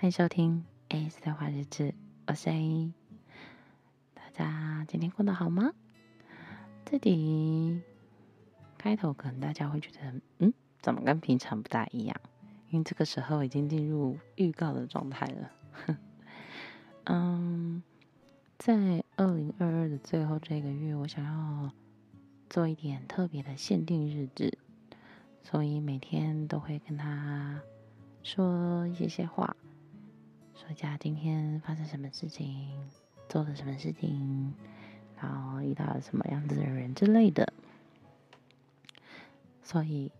欢迎收听 A 的话日志，我是 A。大家今天过得好吗？这里开头可能大家会觉得，嗯，怎么跟平常不大一样？因为这个时候已经进入预告的状态了。嗯，在二零二二的最后这个月，我想要做一点特别的限定日志，所以每天都会跟他说一些些话，说一下今天发生什么事情，做了什么事情，然后遇到了什么样子的人之类的，所以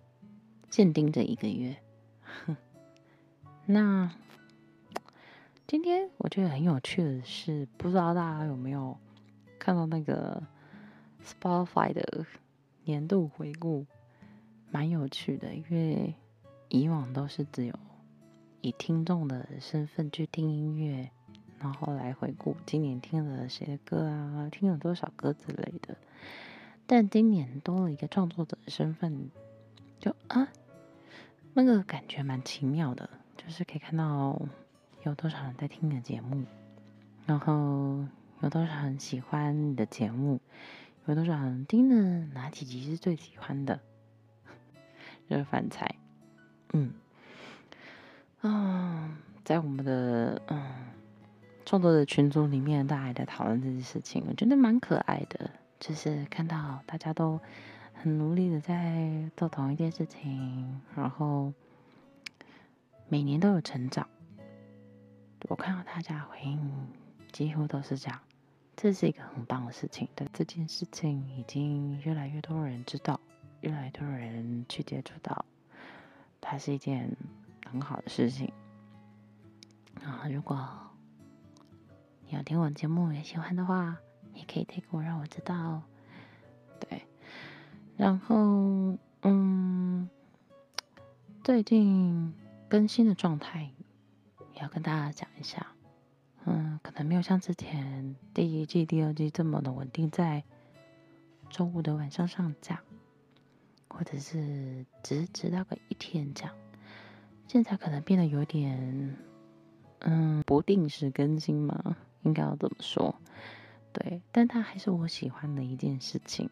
限定这一个月。那。今天我觉得很有趣的是，不知道大家有没有看到那个 Spotify 的年度回顾，蛮有趣的。因为以往都是只有以听众的身份去听音乐，然后来回顾今年听了谁的歌啊，听了多少歌之类的。但今年多了一个创作者的身份，就啊，那个感觉蛮奇妙的，就是可以看到。有多少人在听你的节目？然后有多少人喜欢你的节目？有多少人听了哪几集是最喜欢的？就是饭菜，嗯，啊，在我们的嗯创作的群组里面，大家在讨论这件事情，我觉得蛮可爱的。就是看到大家都很努力的在做同一件事情，然后每年都有成长。我看到大家回应几乎都是这样，这是一个很棒的事情。但这件事情已经越来越多人知道，越来越多人去接触到，它是一件很好的事情。啊，如果你要听我节目也喜欢的话，也可以推给我让我知道。对，然后嗯，最近更新的状态也。要跟大家讲一下，嗯，可能没有像之前第一季、第二季这么的稳定，在周五的晚上上架，或者是只迟到个一天这样。现在可能变得有点，嗯，不定时更新嘛，应该要怎么说？对，但它还是我喜欢的一件事情，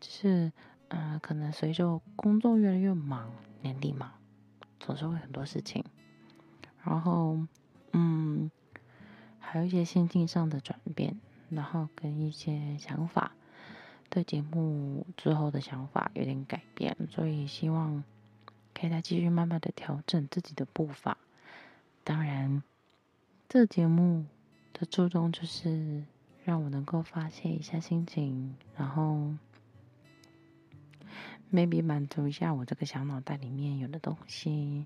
就是，嗯，可能随着工作越来越忙，年底嘛，总是会很多事情。然后，嗯，还有一些心境上的转变，然后跟一些想法，对节目之后的想法有点改变，所以希望可以再继续慢慢的调整自己的步伐。当然，这个节目的初衷就是让我能够发泄一下心情，然后 maybe 满足一下我这个小脑袋里面有的东西，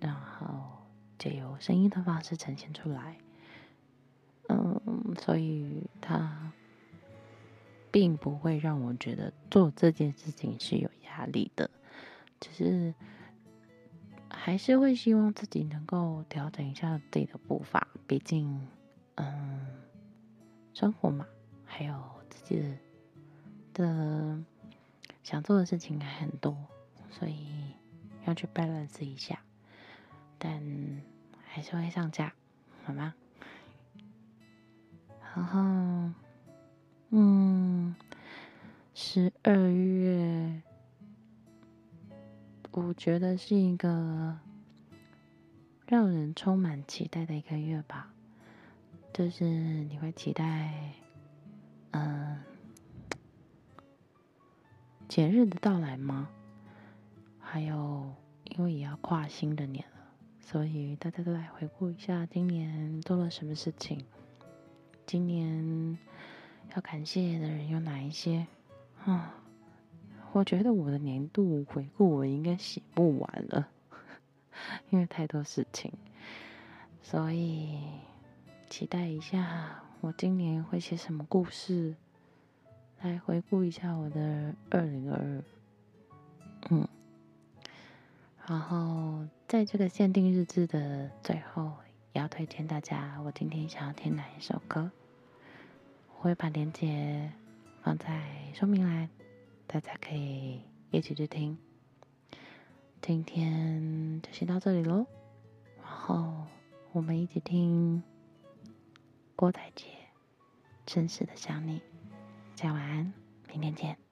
然后。借由声音的方式呈现出来，嗯，所以它并不会让我觉得做这件事情是有压力的，只是还是会希望自己能够调整一下自己的步伐，毕竟，嗯，生活嘛，还有自己的，的想做的事情还很多，所以要去 balance 一下。但还是会上架，好吗？然后，嗯，十二月，我觉得是一个让人充满期待的一个月吧。就是你会期待，嗯，节日的到来吗？还有，因为也要跨新的年了。所以大家都来回顾一下今年做了什么事情。今年要感谢的人有哪一些？啊，我觉得我的年度回顾我应该写不完了，因为太多事情。所以期待一下我今年会写什么故事，来回顾一下我的二零二二。嗯。然后，在这个限定日志的最后，也要推荐大家，我今天想要听哪一首歌，我会把链接放在说明栏，大家可以一起去听。今天就先到这里喽，然后我们一起听郭采洁《真实的想你》。大家晚安，明天见。